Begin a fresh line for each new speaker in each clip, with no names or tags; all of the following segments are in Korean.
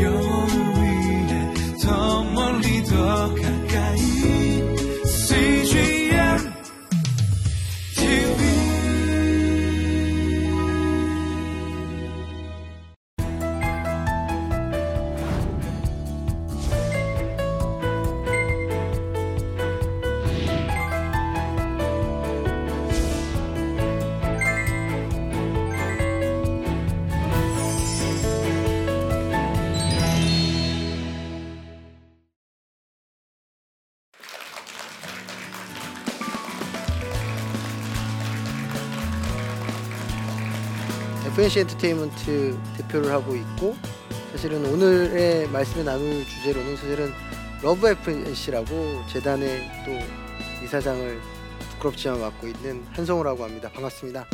영
FNC 엔터테인먼트 대표를 하고 있고 사실은 오늘의 말씀을 나눌 주제로는 사실은 LOVE FNC라고 재단의 또 이사장을 부끄럽지만 맡고 있는 한성호라고 합니다. 반갑습니다.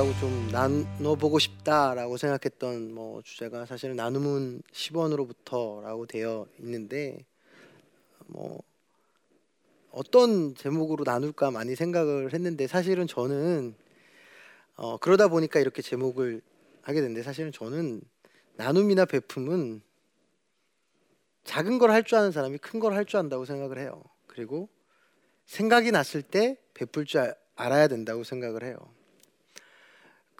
그분들하고 좀 나눠보고 싶다라고 생각했던 뭐 주제가 사실은 나눔은 10원으로부터라고 되어 있는데 뭐 어떤 제목으로 나눌까 많이 생각을 했는데 사실은 저는 어 그러다 보니까 이렇게 제목을 하게 됐는데 사실은 저는 나눔이나 베품은 작은 걸 할 줄 아는 사람이 큰 걸 할 줄 안다고 생각을 해요. 그리고 생각이 났을 때 베풀 줄 알- 알아야 된다고 생각을 해요.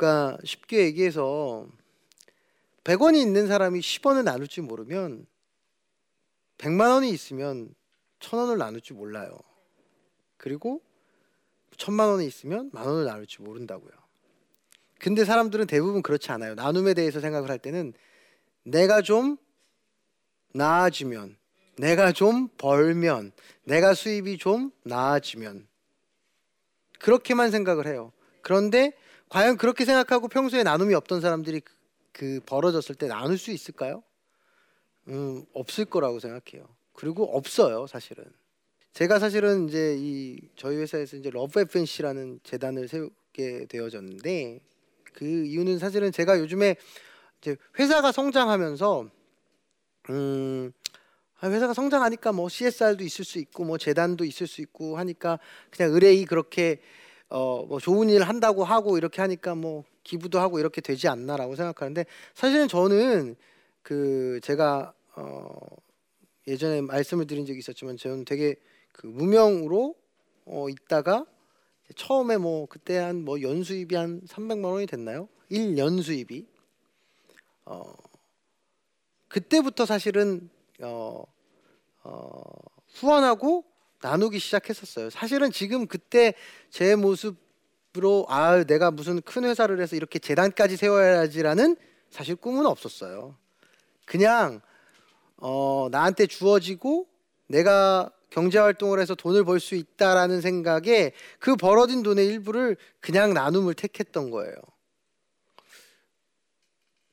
그러니까 쉽게 얘기해서 100원이 있는 사람이 10원을 나눌 줄 모르면 100만 원이 있으면 1000원을 나눌 줄 몰라요. 그리고 1000만 원이 있으면 만 원을 나눌 줄 모른다고요. 근데 사람들은 대부분 그렇지 않아요. 나눔에 대해서 생각을 할 때는 내가 좀 나아지면 내가 좀 벌면 내가 수입이 좀 나아지면 그렇게만 생각을 해요. 그런데 과연 그렇게 생각하고 평소에 나눔이 없던 사람들이 그, 그 벌어졌을 때 나눌 수 있을까요? 음, 없을 거라고 생각해요. 그리고 없어요, 사실은. 제가 사실은 이제 이 저희 회사에서 이제 LOVE FNC라는 재단을 세우게 되어졌는데 그 이유는 사실은 제가 요즘에 이제 회사가 성장하면서 음 아, 회사가 성장하니까 뭐 CSR도 있을 수 있고 뭐 재단도 있을 수 있고 하니까 그냥 의뢰이 그렇게 어 뭐 좋은 일 한다고 하고 이렇게 하니까 뭐 기부도 하고 이렇게 되지 않나라고 생각하는데 사실은 저는 그 제가 어 예전에 말씀을 드린 적이 있었지만 저는 되게 그 무명으로 어 있다가 처음에 뭐 그때 한 뭐 연수입이 한 300만 원이 됐나요? 1년 수입이 어 그때부터 사실은 어, 어, 후원하고 나누기 시작했었어요. 사실은 지금 그때 제 모습으로 아 내가 무슨 큰 회사를 해서 이렇게 재단까지 세워야지라는 사실 꿈은 없었어요. 그냥 어, 나한테 주어지고 내가 경제 활동을 해서 돈을 벌 수 있다라는 생각에 그 벌어진 돈의 일부를 그냥 나눔을 택했던 거예요.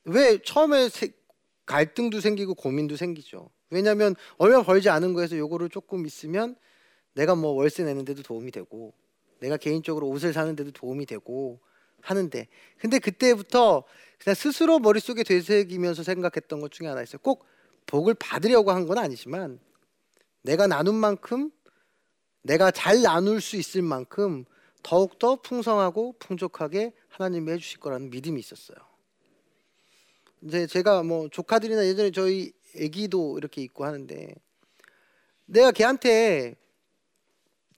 왜 처음에 세- 갈등도 생기고 고민도 생기죠. 왜냐하면 얼마 벌지 않은 거에서 요거를 조금 있으면 내가 뭐 월세 내는데도 도움이 되고 내가 개인적으로 옷을 사는데도 도움이 되고 하는데 근데 그때부터 그냥 스스로 머릿속에 되새기면서 생각했던 것 중에 하나 있어요. 꼭 복을 받으려고 한 건 아니지만 내가 나눈 만큼 내가 잘 나눌 수 있을 만큼 더욱더 풍성하고 풍족하게 하나님이 해주실 거라는 믿음이 있었어요. 이제 제가 뭐 조카들이나 예전에 저희 애기도 이렇게 있고 하는데 내가 걔한테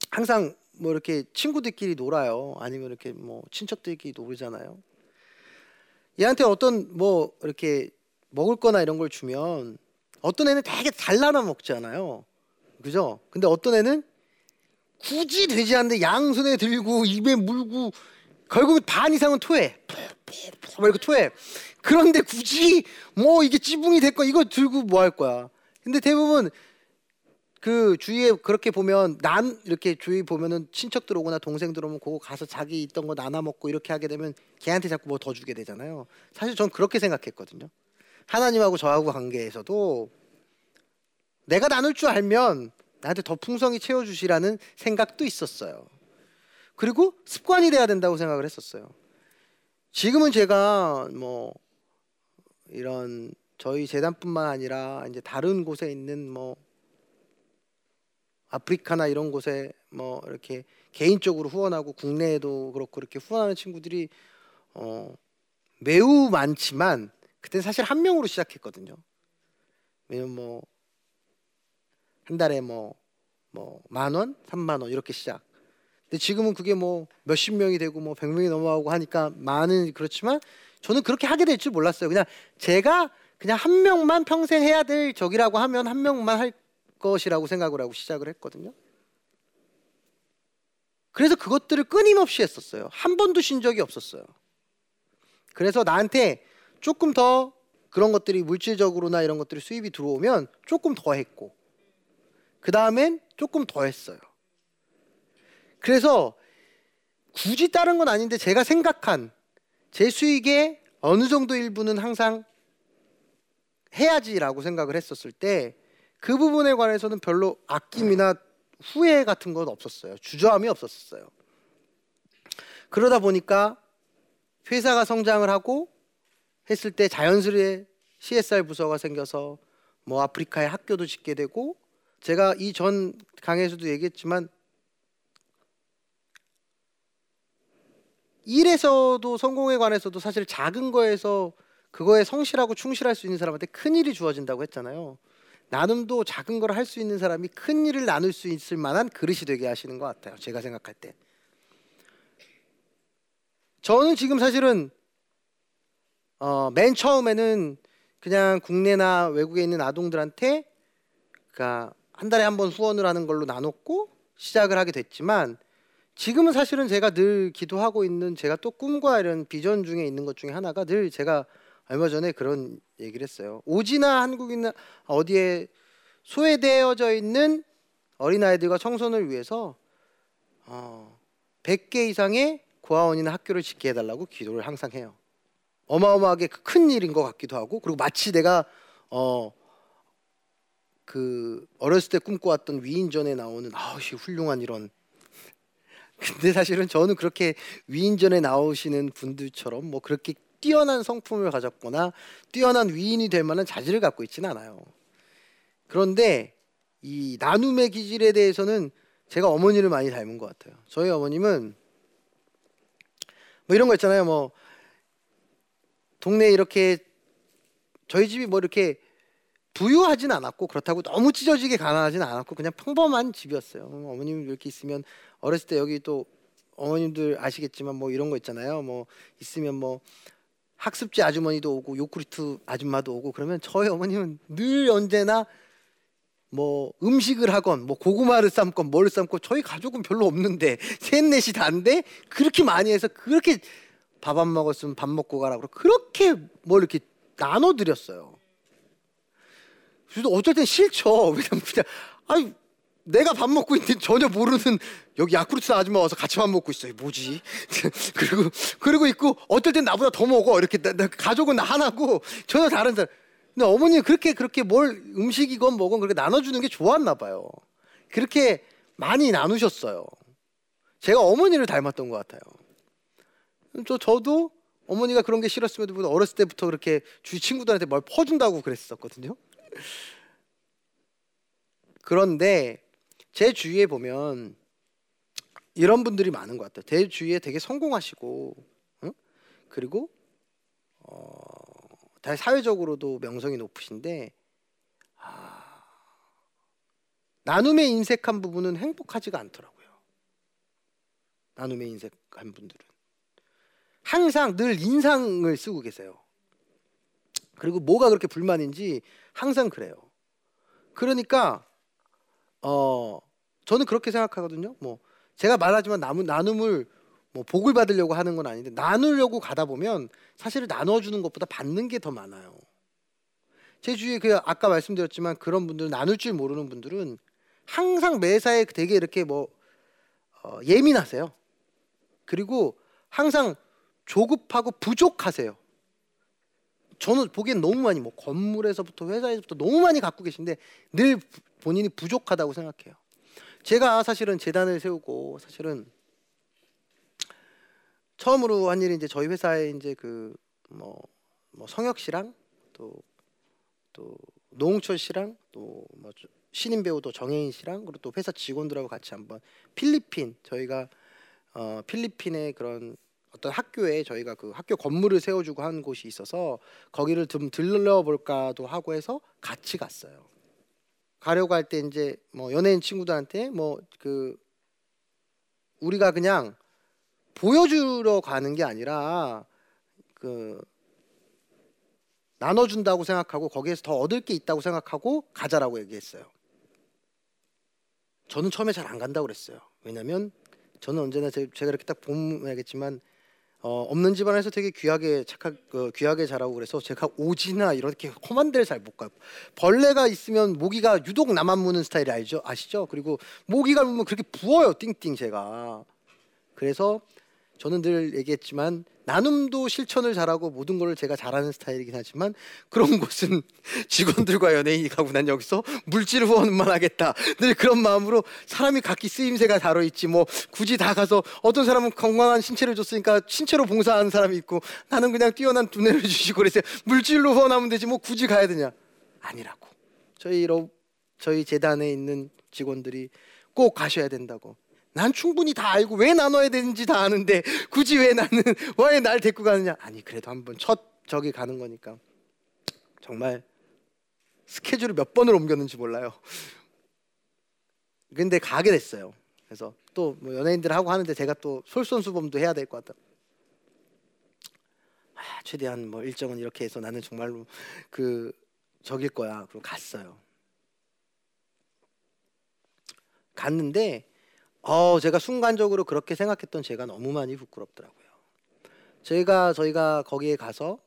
항상 뭐 이렇게 친구들끼리 놀아요. 아니면 이렇게 뭐 친척들끼리 놀잖아요. 얘한테 어떤 뭐 이렇게 먹을 거나 이런 걸 주면 어떤 애는 되게 잘 나눠 먹잖아요. 그죠? 근데 어떤 애는 굳이 되지 않는데 양손에 들고 입에 물고 결국 반 이상은 토해. 막 이렇게 토해. 그런데 굳이 뭐 이게 찌붕이 됐거 이거 들고 뭐 할 거야. 근데 대부분 그 주위에 그렇게 보면 난 이렇게 주위 보면은 친척들 오거나 동생들 오면 그거 가서 자기 있던 거 나눠 먹고 이렇게 하게 되면 걔한테 자꾸 뭐 더 주게 되잖아요. 사실 전 그렇게 생각했거든요. 하나님하고 저하고 관계에서도 내가 나눌 줄 알면 나한테 더 풍성히 채워 주시라는 생각도 있었어요. 그리고 습관이 돼야 된다고 생각을 했었어요. 지금은 제가 뭐 이런 저희 재단뿐만 아니라 이제 다른 곳에 있는 뭐 아프리카나 이런 곳에 뭐 이렇게 개인적으로 후원하고 국내에도 그렇고 이렇게 후원하는 친구들이 어 매우 많지만 그때 사실 한 명으로 시작했거든요. 왜냐면 뭐 한 달에 뭐 뭐 만 원, 삼만 원 이렇게 시작. 근데 지금은 그게 뭐 몇십 명이 되고 뭐 백 명이 넘어가고 하니까 많은 그렇지만 저는 그렇게 하게 될 줄 몰랐어요. 그냥 제가 그냥 한 명만 평생 해야 될 적이라고 하면 한 명만 할 것이라고 생각을 하고 시작을 했거든요. 그래서 그것들을 끊임없이 했었어요. 한 번도 쉰 적이 없었어요. 그래서 나한테 조금 더 그런 것들이 물질적으로나 이런 것들이 수입이 들어오면 조금 더 했고 그 다음엔 조금 더 했어요. 그래서 굳이 다른 건 아닌데 제가 생각한 제 수익의 어느 정도 일부는 항상 해야지라고 생각을 했었을 때 그 부분에 관해서는 별로 아낌이나 후회 같은 건 없었어요. 주저함이 없었어요. 그러다 보니까 회사가 성장을 하고 했을 때 자연스레 CSR 부서가 생겨서 뭐 아프리카에 학교도 짓게 되고 제가 이 전 강의에서도 얘기했지만 일에서도 성공에 관해서도 사실 작은 거에서 그거에 성실하고 충실할 수 있는 사람한테 큰 일이 주어진다고 했잖아요. 나눔도 작은 걸 할 수 있는 사람이 큰 일을 나눌 수 있을 만한 그릇이 되게 하시는 것 같아요. 제가 생각할 때. 저는 지금 사실은 어, 맨 처음에는 그냥 국내나 외국에 있는 아동들한테 그러니까 한 달에 한 번 후원을 하는 걸로 나눴고 시작을 하게 됐지만 지금은 사실은 제가 늘 기도하고 있는 제가 또 꿈과 이런 비전 중에 있는 것 중에 하나가 늘 제가 얼마 전에 그런 얘기를 했어요. 오지나 한국이나 어디에 소외되어져 있는 어린아이들과 청소년을 위해서 어, 100개 이상의 고아원이나 학교를 짓게 해달라고 기도를 항상 해요. 어마어마하게 큰 일인 것 같기도 하고 그리고 마치 내가 어, 그 어렸을 때 꿈꿔왔던 위인전에 나오는 아우씨 훌륭한 이런 근데 사실은 저는 그렇게 위인전에 나오시는 분들처럼 뭐 그렇게 뛰어난 성품을 가졌거나 뛰어난 위인이 될 만한 자질을 갖고 있지는 않아요. 그런데 이 나눔의 기질에 대해서는 제가 어머니를 많이 닮은 것 같아요. 저희 어머님은 뭐 이런 거 있잖아요. 뭐 동네 이렇게 저희 집이 뭐 이렇게 부유하진 않았고 그렇다고 너무 찢어지게 가난하진 않았고 그냥 평범한 집이었어요. 어머님 이렇게 있으면 어렸을 때 여기 또 어머님들 아시겠지만 뭐 이런 거 있잖아요. 뭐 있으면 뭐 학습지 아주머니도 오고 요구르트 아줌마도 오고 그러면 저희 어머님은 늘 언제나 뭐 음식을 하건 뭐 고구마를 삶건 뭘 삶고 저희 가족은 별로 없는데 셋넷이 다인데 그렇게 많이 해서 그렇게 밥 안 먹었으면 밥 먹고 가라 고 그렇게 뭘 이렇게 나눠 드렸어요. 그래서 어쩔 땐 싫죠. 왜냐면 그냥 아니 내가 밥 먹고 있는데 전혀 모르는 여기 야쿠르트 아줌마 와서 같이 밥 먹고 있어요. 뭐지? 그리고 그리고 있고 어떨 땐 나보다 더 먹어. 이렇게 나, 나 가족은 나 하나고 전혀 다른 사람. 근데 어머니 그렇게 그렇게 뭘 음식이건 뭐건 그렇게 나눠주는 게 좋았나 봐요. 그렇게 많이 나누셨어요. 제가 어머니를 닮았던 것 같아요. 저 저도 어머니가 그런 게 싫었음에도 불구하고 어렸을 때부터 그렇게 주위 친구들한테 뭘 퍼준다고 그랬었거든요. 그런데 제 주위에 보면 이런 분들이 많은 것 같아요. 제 주위에 되게 성공하시고, 응? 그리고 어, 사회적으로도 명성이 높으신데 아, 나눔에 인색한 부분은 행복하지가 않더라고요. 나눔에 인색한 분들은 항상 늘 인상을 쓰고 계세요. 그리고 뭐가 그렇게 불만인지 항상 그래요. 그러니까 어 저는 그렇게 생각하거든요. 뭐 제가 말하지만 나눔, 나눔을 뭐 복을 받으려고 하는 건 아닌데 나누려고 가다 보면 사실 나눠주는 것보다 받는 게 더 많아요. 제 주위에 그 아까 말씀드렸지만 그런 분들 나눌 줄 모르는 분들은 항상 매사에 되게 이렇게 뭐 어, 예민하세요. 그리고 항상 조급하고 부족하세요. 저는 보기엔 너무 많이 뭐 건물에서부터 회사에서부터 너무 많이 갖고 계신데 늘 본인이 부족하다고 생각해요. 제가 사실은 재단을 세우고 사실은 처음으로 한 일이 이제 저희 회사에 이제 그뭐 뭐 성혁 씨랑 또 또 노홍철 씨랑 또뭐 신인 배우도 정혜인 씨랑 그리고 또 회사 직원들하고 같이 한번 필리핀 저희가 어 필리핀의 그런 어떤 학교에 저희가 그 학교 건물을 세워주고 한 곳이 있어서 거기를 좀 들러볼까도 하고 해서 같이 갔어요. 가려고 할 때 이제 뭐 연예인 친구들한테 뭐 그 우리가 그냥 보여주러 가는 게 아니라 그 나눠준다고 생각하고 거기에서 더 얻을 게 있다고 생각하고 가자라고 얘기했어요. 저는 처음에 잘 안 간다고 그랬어요. 왜냐면 저는 언제나 제, 가 이렇게 딱 보면 알겠지만 어, 없는 집안에서 되게 귀하게 착하 그, 귀하게 자라고 그래서 제가 오지나 이렇게 험한 데를 잘 못 가요. 벌레가 있으면 모기가 유독 나만 무는 스타일이 알죠? 아시죠? 그리고 모기가 물면 그렇게 부어요. 띵띵 제가. 그래서 저는 늘 얘기했지만 나눔도 실천을 잘하고 모든 걸 제가 잘하는 스타일이긴 하지만 그런 곳은 직원들과 연예인이 가고 난 여기서 물질 후원만 하겠다. 늘 그런 마음으로 사람이 각기 쓰임새가 다뤄 있지 뭐 굳이 다 가서 어떤 사람은 건강한 신체를 줬으니까 신체로 봉사하는 사람이 있고 나는 그냥 뛰어난 두뇌를 주시고 그래서 물질로 후원하면 되지 뭐 굳이 가야 되냐? 아니라고. 저희 저희 재단에 있는 직원들이 꼭 가셔야 된다고 난 충분히 다 알고 왜 나눠야 되는지 다 아는데 굳이 왜 나는 왜 날 데리고 가느냐? 아니 그래도 한번 첫 저기 가는 거니까 정말 스케줄을 몇 번을 옮겼는지 몰라요. 근데 가게 됐어요. 그래서 또 뭐 연예인들 하고 하는데 제가 또 솔선수범도 해야 될 것 같다. 아, 최대한 뭐 일정은 이렇게 해서 나는 정말로 그 적일 거야. 그럼 갔어요. 갔는데 어, 제가 순간적으로 그렇게 생각했던 제가 너무 많이 부끄럽더라고요. 저희가 저희가 거기에 가서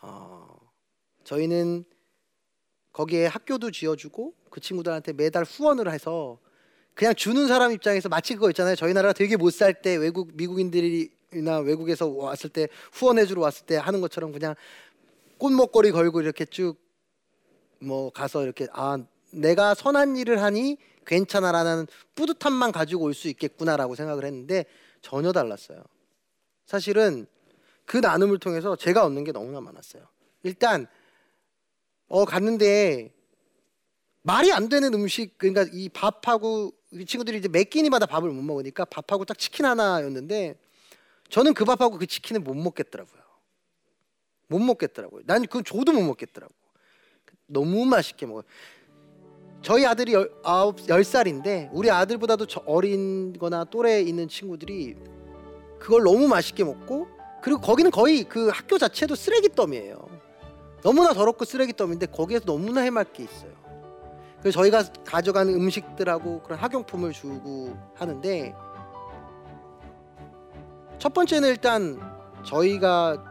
어, 저희는 거기에 학교도 지어주고 그 친구들한테 매달 후원을 해서 그냥 주는 사람 입장에서 마치 그거 있잖아요. 저희 나라가 되게 못 살 때 외국 미국인들이나 외국에서 왔을 때 후원해주러 왔을 때 하는 것처럼 그냥 꽃목걸이 걸고 이렇게 쭉 뭐 가서 이렇게 아 내가 선한 일을 하니 괜찮아라는 뿌듯함만 가지고 올 수 있겠구나라고 생각을 했는데 전혀 달랐어요. 사실은 그 나눔을 통해서 제가 얻는 게 너무나 많았어요. 일단 어 갔는데 말이 안 되는 음식 그러니까 이 밥하고 이 친구들이 이제 매 끼니마다 밥을 못 먹으니까 밥하고 딱 치킨 하나였는데 저는 그 밥하고 그 치킨을 못 먹겠더라고요. 못 먹겠더라고요. 난 그건 줘도 못 먹겠더라고. 너무 맛있게 먹어요. 저희 아들이 열, 살인데 우리 아들보다도 어린거나 또래 있는 친구들이 그걸 너무 맛있게 먹고 그리고 거기는 거의 그 학교 자체도 쓰레기 더미예요. 너무나 더럽고 쓰레기 더미인데 거기에서 너무나 해맑게 있어요. 그래서 저희가 가져가는 음식들하고 그런 학용품을 주고 하는데 첫 번째는 일단 저희가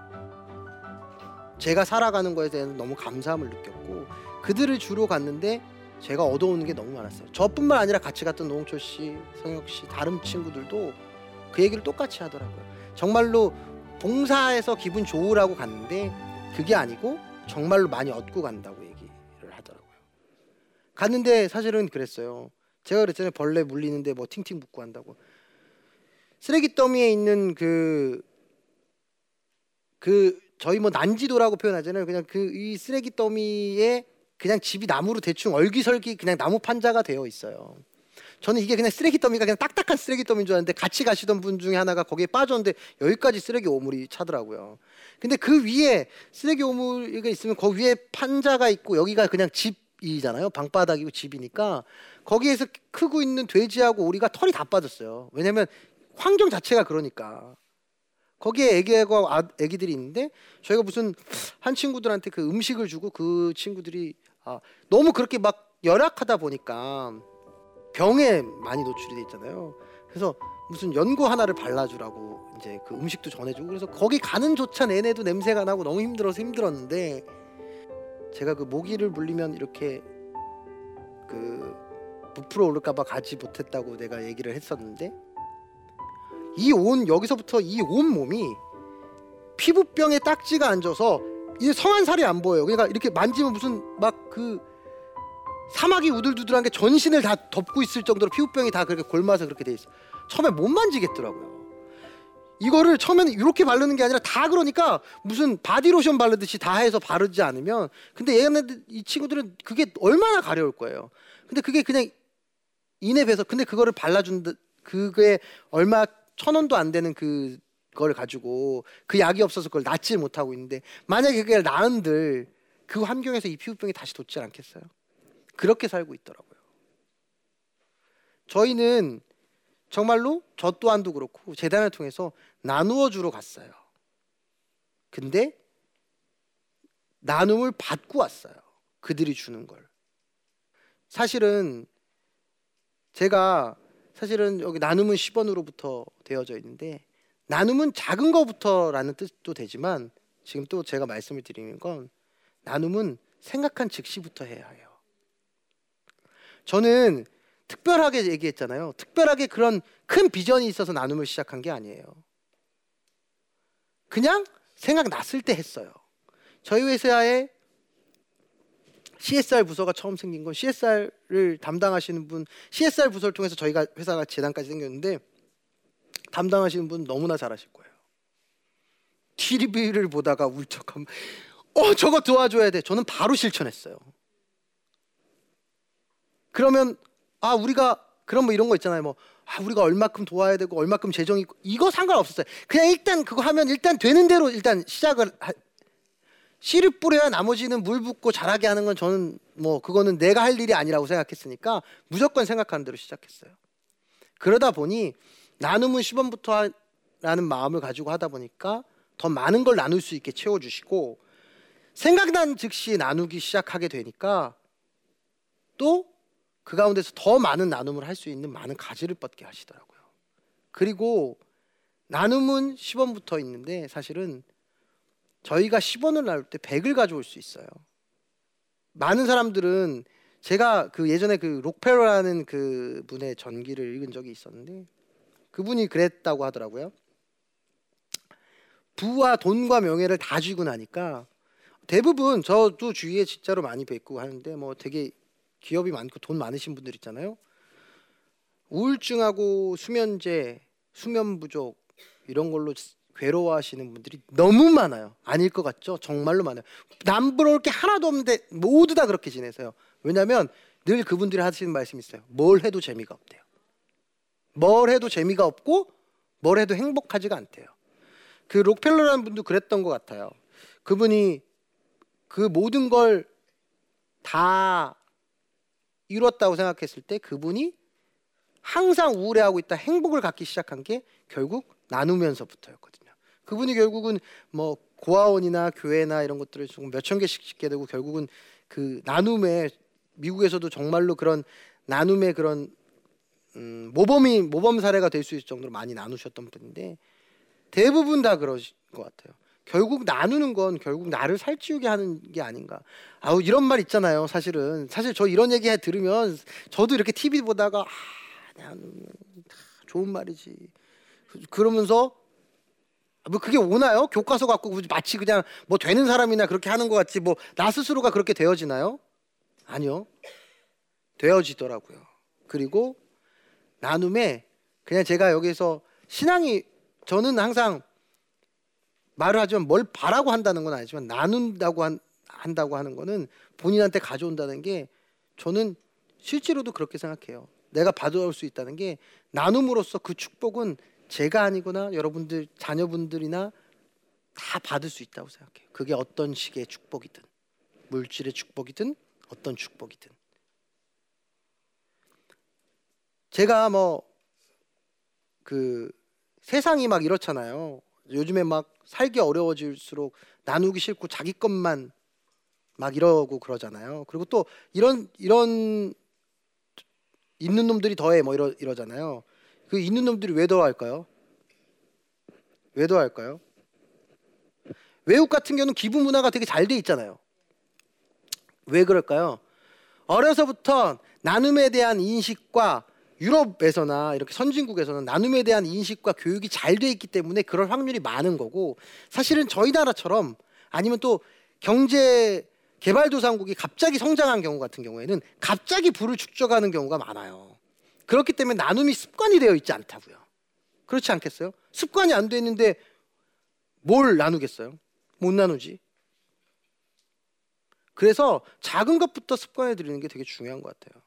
제가 살아가는 거에 대해서 너무 감사함을 느꼈고 그들을 주로 갔는데 제가 얻어오는 게 너무 많았어요. 저뿐만 아니라 같이 갔던 노홍철 씨, 성혁 씨, 다른 친구들도 그 얘기를 똑같이 하더라고요. 정말로 봉사해서 기분 좋으라고 갔는데 그게 아니고 정말로 많이 얻고 간다고 얘기를 하더라고요. 갔는데 사실은 그랬어요. 제가 그랬잖아요. 벌레 물리는데 뭐 팅팅 붙고 한다고. 쓰레기 더미에 있는 그그 그 저희 뭐 난지도라고 표현하잖아요. 그냥 그 이 쓰레기 더미에 그냥 집이 나무로 대충 얼기설기 그냥 나무 판자가 되어 있어요. 저는 이게 그냥 쓰레기 더미가 그냥 딱딱한 쓰레기 더미인 줄 알았는데 같이 가시던 분 중에 하나가 거기에 빠졌는데 여기까지 쓰레기 오물이 차더라고요. 근데 그 위에 쓰레기 오물이 있으면 거기 위에 판자가 있고 여기가 그냥 집이잖아요. 방바닥이고 집이니까 거기에서 크고 있는 돼지하고 오리가 털이 다 빠졌어요. 왜냐면 환경 자체가 그러니까. 거기에 애기하고 아, 애기들이 있는데 저희가 무슨 한 친구들한테 그 음식을 주고 그 친구들이 아, 너무 그렇게 막 열악하다 보니까 병에 많이 노출이 돼 있잖아요. 그래서 무슨 연고 하나를 발라주라고 이제 그 음식도 전해주고 그래서 거기 가는 조차 내내도 냄새가 나고 너무 힘들어서 힘들었는데 제가 그 모기를 물리면 이렇게 그 부풀어 오를까봐 가지 못했다고 내가 얘기를 했었는데 이 온 여기서부터 이 온 몸이 피부병에 딱지가 앉아서 이 성한 살이 안 보여요. 그러니까 이렇게 만지면 무슨 막 그 사막이 우들두들한 게 전신을 다 덮고 있을 정도로 피부병이 다 그렇게 골마서 그렇게 돼 있어. 처음에 못 만지겠더라고요. 이거를 처음에는 이렇게 바르는 게 아니라 다 그러니까 무슨 바디로션 바르듯이 다 해서 바르지 않으면 근데 얘네들 이 친구들은 그게 얼마나 가려울 거예요. 근데 그게 그냥 인앱에서 근데 그거를 발라준다 그게 얼마 천 원도 안 되는 그 걸 가지고 그 약이 없어서 그걸 낫지 못하고 있는데 만약에 그게 나은들 그 환경에서 이 피부병이 다시 돋지 않겠어요? 그렇게 살고 있더라고요. 저희는 정말로 저 또한도 그렇고 재단을 통해서 나누어 주러 갔어요. 근데 나눔을 받고 왔어요. 그들이 주는 걸. 사실은 제가 사실은 여기 나눔은 10원으로부터 되어져 있는데 나눔은 작은 거부터라는 뜻도 되지만 지금 또 제가 말씀을 드리는 건 나눔은 생각한 즉시부터 해야 해요. 저는 특별하게 얘기했잖아요. 특별하게 그런 큰 비전이 있어서 나눔을 시작한 게 아니에요. 그냥 생각났을 때 했어요. 저희 회사에 CSR 부서가 처음 생긴 건 CSR을 담당하시는 분, CSR 부서를 통해서 저희가 회사가 재단까지 생겼는데 담당하시는 분 너무나 잘하실 거예요. TV를 보다가 울적하면 어 저거 도와줘야 돼. 저는 바로 실천했어요. 그러면 아 우리가 그런 뭐 이런 거 있잖아요. 뭐 아, 우리가 얼마큼 도와야 되고 얼마큼 재정이 있고 이거 상관없었어요. 그냥 일단 그거 하면 일단 되는 대로 일단 시작을 하, 씨를 뿌려야 나머지는 물 붓고 자라게 하는 건 저는 뭐 그거는 내가 할 일이 아니라고 생각했으니까 무조건 생각하는 대로 시작했어요. 그러다 보니 나눔은 10원부터 라는 마음을 가지고 하다 보니까 더 많은 걸 나눌 수 있게 채워주시고 생각난 즉시 나누기 시작하게 되니까 또 그 가운데서 더 많은 나눔을 할 수 있는 많은 가지를 뻗게 하시더라고요. 그리고 나눔은 10원부터 있는데 사실은 저희가 10원을 나눌 때 100을 가져올 수 있어요. 많은 사람들은 제가 그 예전에 그 록페러라는 그 분의 전기를 읽은 적이 있었는데 그분이 그랬다고 하더라고요. 부와 돈과 명예를 다 쥐고 나니까 대부분 저도 주위에 진짜로 많이 뵙고 하는데 뭐 되게 기업이 많고 돈 많으신 분들 있잖아요. 우울증하고 수면제, 수면 부족 이런 걸로 괴로워하시는 분들이 너무 많아요. 아닐 것 같죠? 정말로 많아요. 남부러울 게 하나도 없는데 모두 다 그렇게 지내세요. 왜냐하면 늘 그분들이 하시는 말씀이 있어요. 뭘 해도 재미가 없대요. 뭘 해도 재미가 없고 뭘 해도 행복하지가 않대요. 그 록펠러라는 분도 그랬던 것 같아요. 그분이 그 모든 걸 다 이뤘다고 생각했을 때 그분이 항상 우울해하고 있다 행복을 갖기 시작한 게 결국 나누면서부터였거든요. 그분이 결국은 뭐 고아원이나 교회나 이런 것들을 조금 몇천 개씩 짓게 되고 결국은 그 나눔에 미국에서도 정말로 그런 나눔의 그런 음, 모범이 모범 사례가 될 수 있을 정도로 많이 나누셨던 분인데 대부분 다 그러신 것 같아요. 결국 나누는 건 결국 나를 살찌우게 하는 게 아닌가. 아우 이런 말 있잖아요. 사실은 사실 저 이런 얘기 들으면 저도 이렇게 TV 보다가 아, 나는 좋은 말이지. 그러면서 뭐 그게 오나요? 교과서 갖고 마치 그냥 뭐 되는 사람이나 그렇게 하는 것 같지 뭐 나 스스로가 그렇게 되어지나요? 아니요. 되어지더라고요. 그리고 나눔에 그냥 제가 여기서 신앙이 저는 항상 말을 하지만 뭘 바라고 한다는 건 아니지만 나눈다고 한, 한다고 하는 거는 본인한테 가져온다는 게 저는 실제로도 그렇게 생각해요. 내가 받아올 수 있다는 게 나눔으로써 그 축복은 제가 아니거나 여러분들 자녀분들이나 다 받을 수 있다고 생각해요. 그게 어떤 식의 축복이든 물질의 축복이든 어떤 축복이든 제가 뭐 그 세상이 막 이렇잖아요. 요즘에 막 살기 어려워질수록 나누기 싫고 자기 것만 막 이러고 그러잖아요. 그리고 또 이런 이런 있는 놈들이 더해 뭐 이러 이러잖아요. 그 있는 놈들이 왜 더할까요? 왜 더할까요? 외국 같은 경우는 기부 문화가 되게 잘 돼 있잖아요. 왜 그럴까요? 어려서부터 나눔에 대한 인식과 유럽에서나 이렇게 선진국에서는 나눔에 대한 인식과 교육이 잘 돼 있기 때문에 그럴 확률이 많은 거고 사실은 저희 나라처럼 아니면 또 경제 개발도상국이 갑자기 성장한 경우 같은 경우에는 갑자기 부를 축적하는 경우가 많아요. 그렇기 때문에 나눔이 습관이 되어 있지 않다고요. 그렇지 않겠어요? 습관이 안 돼 있는데 뭘 나누겠어요? 못 나누지. 그래서 작은 것부터 습관에 들이는 게 되게 중요한 것 같아요.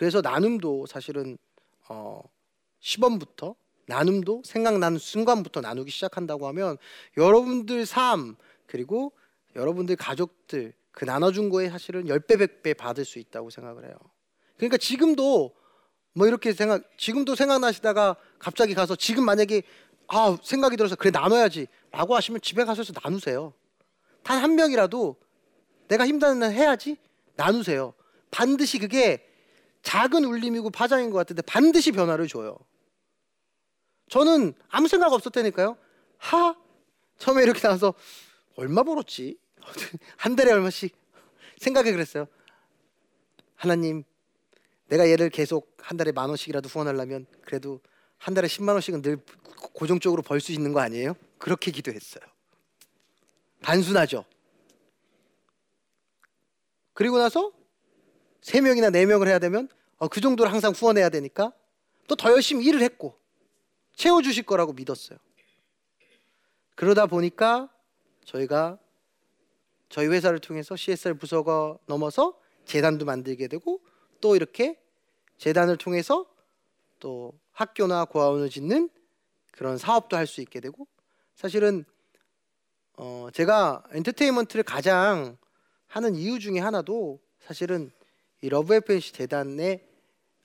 그래서 나눔도 사실은 어 10원부터 나눔도 생각나는 순간부터 나누기 시작한다고 하면 여러분들 삶 그리고 여러분들 가족들 그 나눠준 거에 사실은 10배 100배 받을 수 있다고 생각을 해요. 그러니까 지금도 뭐 이렇게 생각 지금도 생각나시다가 갑자기 가서 지금 만약에 아 생각이 들어서 그래 나눠야지 라고 하시면 집에 가셔서 나누세요. 단 한 명이라도 내가 힘드는 날 해야지 나누세요. 반드시 그게 작은 울림이고 파장인 것 같은데 반드시 변화를 줘요. 저는 아무 생각 없었다니까요. 하 처음에 이렇게 나와서 얼마 벌었지? 한 달에 얼마씩 생각해 그랬어요. 하나님, 내가 얘를 계속 한 달에 만 원씩이라도 후원하려면 그래도 한 달에 10만 원씩은 늘 고정적으로 벌 수 있는 거 아니에요? 그렇게 기도했어요. 단순하죠. 그리고 나서 세 명이나 네 명을 해야 되면 어, 그 정도를 항상 후원해야 되니까 또 더 열심히 일을 했고 채워주실 거라고 믿었어요. 그러다 보니까 저희가 저희 회사를 통해서 CSR 부서가 넘어서 재단도 만들게 되고 또 이렇게 재단을 통해서 또 학교나 고아원을 짓는 그런 사업도 할 수 있게 되고 사실은 어 제가 엔터테인먼트를 가장 하는 이유 중에 하나도 사실은 이 LOVE FNC 재단의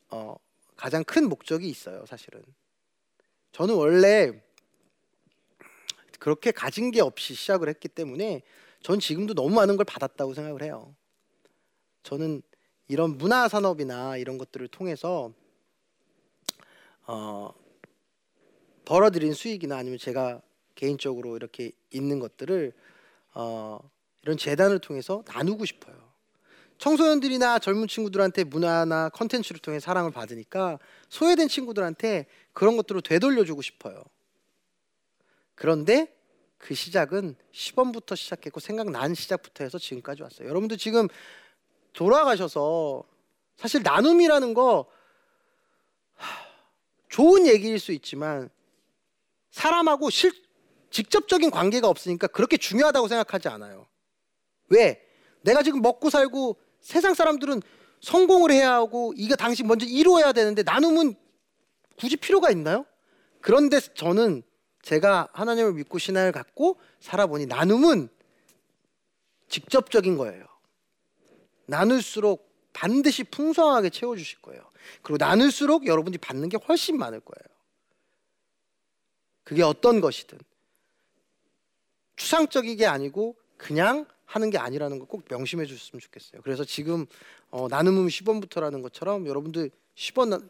어 가장 큰 목적이 있어요. 사실은 저는 원래 그렇게 가진 게 없이 시작을 했기 때문에 전 지금도 너무 많은 걸 받았다고 생각을 해요. 저는 이런 문화 산업이나 이런 것들을 통해서 어, 벌어들인 수익이나 아니면 제가 개인적으로 이렇게 있는 것들을 어, 이런 재단을 통해서 나누고 싶어요. 청소년들이나 젊은 친구들한테 문화나 컨텐츠를 통해 사랑을 받으니까 소외된 친구들한테 그런 것들을 되돌려주고 싶어요. 그런데 그 시작은 10원부터 시작했고 생각난 시작부터 해서 지금까지 왔어요. 여러분들 지금 돌아가셔서 사실 나눔이라는 거 좋은 얘기일 수 있지만 사람하고 실, 직접적인 관계가 없으니까 그렇게 중요하다고 생각하지 않아요. 왜? 내가 지금 먹고 살고 세상 사람들은 성공을 해야 하고 이거 당신 먼저 이루어야 되는데 나눔은 굳이 필요가 있나요? 그런데 저는 제가 하나님을 믿고 신앙을 갖고 살아보니 나눔은 직접적인 거예요. 나눌수록 반드시 풍성하게 채워주실 거예요. 그리고 나눌수록 여러분이 받는 게 훨씬 많을 거예요. 그게 어떤 것이든 추상적이게 아니고 그냥 하는 게 아니라는 거 꼭 명심해 주셨으면 좋겠어요. 그래서 지금 어, 나눔은 10원부터라는 것처럼 여러분들 10원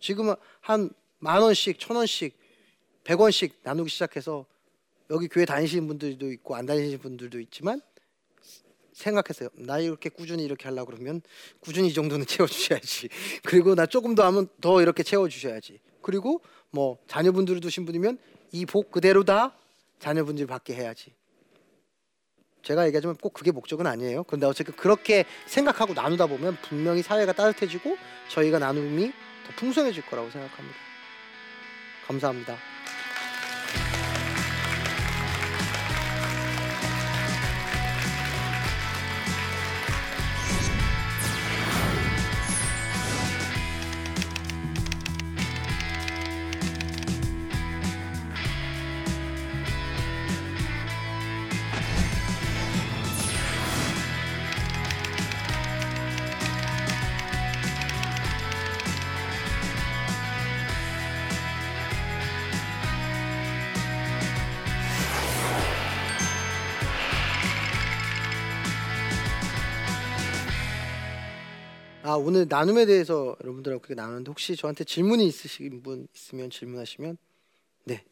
지금 한 만 원씩, 천 원씩, 백 원씩 나누기 시작해서 여기 교회 다니시는 분들도 있고 안 다니시는 분들도 있지만 생각했어요. 나 이렇게 꾸준히 이렇게 하려고 그러면 꾸준히 이 정도는 채워 주셔야지. 그리고 나 조금 더 하면 더 이렇게 채워 주셔야지. 그리고 뭐 자녀분들을 두신 분이면 이 복 그대로 다 자녀분들 받게 해야지. 제가 얘기하지만 꼭 그게 목적은 아니에요. 그런데 어쨌든 그렇게 생각하고 나누다 보면 분명히 사회가 따뜻해지고 저희가 나눔이 더 풍성해질 거라고 생각합니다. 감사합니다. 아 오늘 나눔에 대해서 여러분들하고 그렇게 나눴는데 혹시 저한테 질문이 있으신 분 있으면 질문하시면 네,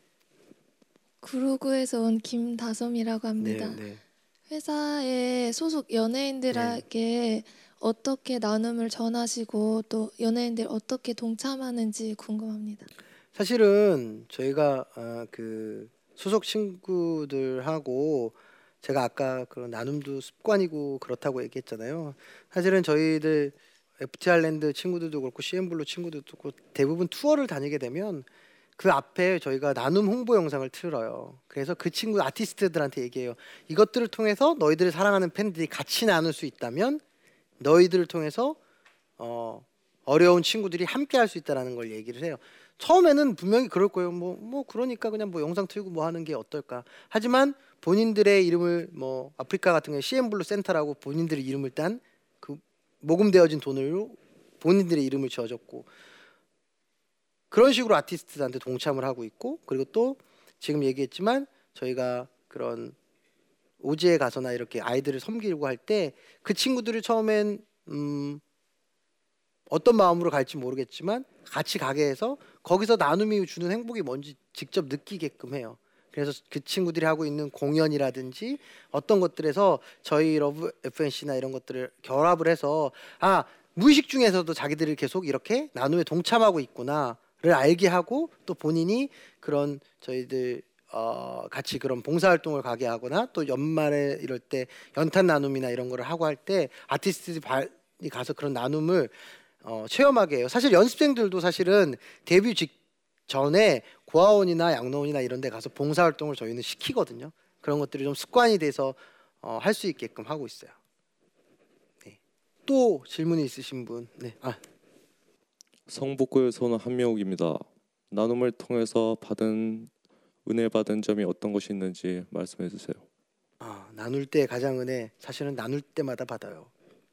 구로구에서 온 김다솜이라고
네,
합니다.
네.
회사에 소속 연예인들에게 어떻게 나눔을 전하시고 또 연예인들 어떻게 동참하는지 궁금합니다.
사실은 저희가 어, 그 소속 친구들하고 제가 아까 그런 나눔도 습관이고 그렇다고 얘기했잖아요. 사실은 저희들 FT 아일랜드 친구들도 그렇고 CN블루 친구들도 그렇고 대부분 투어를 다니게 되면 그 앞에 저희가 나눔 홍보 영상을 틀어요. 그래서 그 친구 아티스트들한테 얘기해요. 이것들을 통해서 너희들을 사랑하는 팬들이 같이 나눌 수 있다면 너희들을 통해서 어, 어려운 친구들이 함께 할 수 있다라는 걸 얘기를 해요. 처음에는 분명히 그럴 거예요. 뭐, 뭐 그러니까 그냥 뭐 영상 틀고 뭐 하는 게 어떨까. 하지만 본인들의 이름을 뭐 아프리카 같은 경우에 CN블루 센터라고 본인들의 이름을 딴그 모금되어진 돈으로 본인들의 이름을 지어줬고 그런 식으로 아티스트들한테 동참을 하고 있고 그리고 또 지금 얘기했지만 저희가 그런 오지에 가서나 이렇게 아이들을 섬기려고 할 때 그 친구들이 처음엔 음 어떤 마음으로 갈지 모르겠지만 같이 가게 해서 거기서 나눔이 주는 행복이 뭔지 직접 느끼게끔 해요. 그래서 그 친구들이 하고 있는 공연이라든지 어떤 것들에서 저희 LOVE FNC나 이런 것들을 결합을 해서 아 무의식 중에서도 자기들이 계속 이렇게 나눔에 동참하고 있구나를 알게 하고 또 본인이 그런 저희들 어 같이 그런 봉사활동을 가게 하거나 또 연말에 이럴 때 연탄 나눔이나 이런 거를 하고 할 때 아티스트들이 가서 그런 나눔을 어, 체험하게 해요. 사실 연습생들도 사실은 데뷔 직전에 고아원이나 양로원이나 이런 데 가서 봉사활동을 저희는 시키거든요. 그런 것들이 좀 습관이 돼서 어, 할 수 있게끔 하고 있어요. 네. 또 질문이 있으신 분? 네. 아,
성북구에 서는 한명욱입니다. 나눔을 통해서 받은 은혜 받은 점이 어떤 것이 있는지 말씀해 주세요.
아, 나눌 때 가장 은혜 사실은 나눌 때마다 받아요.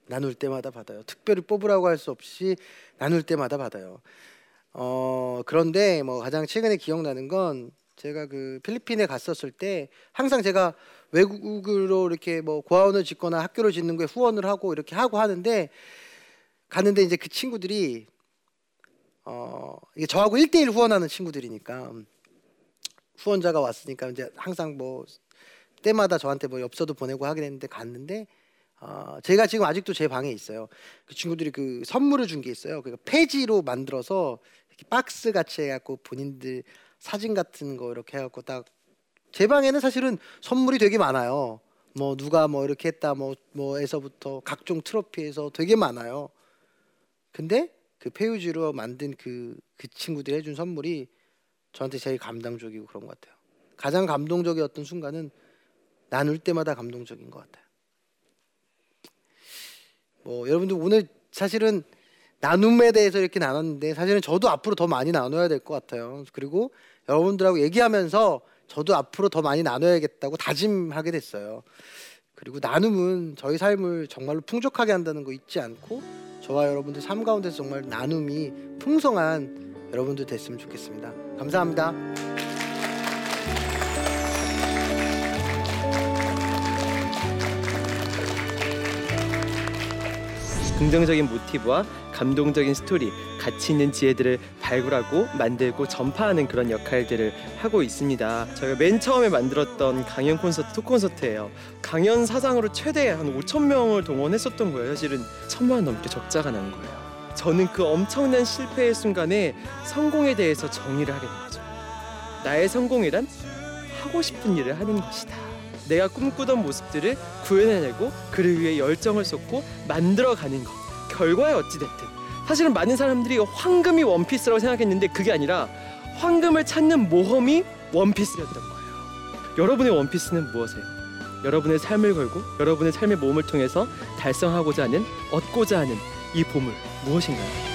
나눌 때마다 받아요. 특별히 뽑으라고 할 수 없이 나눌 때마다 받아요. 어 그런데 뭐 가장 최근에 기억나는 건 제가 그 필리핀에 갔었을 때 항상 제가 외국으로 이렇게 뭐 고아원을 짓거나 학교를 짓는 거에 후원을 하고 이렇게 하고 하는데 갔는데 이제 그 친구들이 어 이게 저하고 1대1 후원하는 친구들이니까 후원자가 왔으니까 이제 항상 뭐 때마다 저한테 뭐 엽서도 보내고 하긴 했는데 갔는데 어, 제가 지금 아직도 제 방에 있어요. 그 친구들이 그 선물을 준 게 있어요. 그 폐지로 만들어서 박스 같이 해갖고 본인들 사진 같은 거 이렇게 해갖고 딱 제 방에는 사실은 선물이 되게 많아요. 뭐 누가 뭐 이렇게 했다 뭐 뭐에서부터 각종 트로피에서 되게 많아요. 근데 그 폐유지로 만든 그그 친구들이 해준 선물이 저한테 제일 감당적이고 그런 것 같아요. 가장 감동적이었던 순간은 나눌 때마다 감동적인 것 같아요. 뭐 여러분들 오늘 사실은 나눔에 대해서 이렇게 나눴는데 사실은 저도 앞으로 더 많이 나눠야 될 것 같아요. 그리고 여러분들하고 얘기하면서 저도 앞으로 더 많이 나눠야겠다고 다짐하게 됐어요. 그리고 나눔은 저희 삶을 정말로 풍족하게 한다는 거 잊지 않고 저와 여러분들 삶 가운데서 정말 나눔이 풍성한 여러분들 됐으면 좋겠습니다. 감사합니다.
긍정적인 모티브와 감동적인 스토리, 가치 있는 지혜들을 발굴하고 만들고 전파하는 그런 역할들을 하고 있습니다. 저희가 맨 처음에 만들었던 강연 콘서트, 토 콘서트예요. 강연 사상으로 최대 한 5천 명을 동원했었던 거예요. 사실은 천만 원 넘게 적자가 난 거예요. 저는 그 엄청난 실패의 순간에 성공에 대해서 정의를 하게 된 거죠. 나의 성공이란 하고 싶은 일을 하는 것이다. 내가 꿈꾸던 모습들을 구현해내고 그를 위해 열정을 쏟고 만들어가는 것 결과에 어찌됐든 사실은 많은 사람들이 황금이 원피스라고 생각했는데 그게 아니라 황금을 찾는 모험이 원피스였던 거예요 여러분의 원피스는 무엇이에요? 여러분의 삶을 걸고 여러분의 삶의 모험을 통해서 달성하고자 하는 얻고자 하는 이 보물 무엇인가요?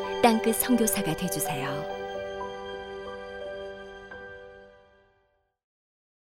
땅끝 선교사가 되주세요.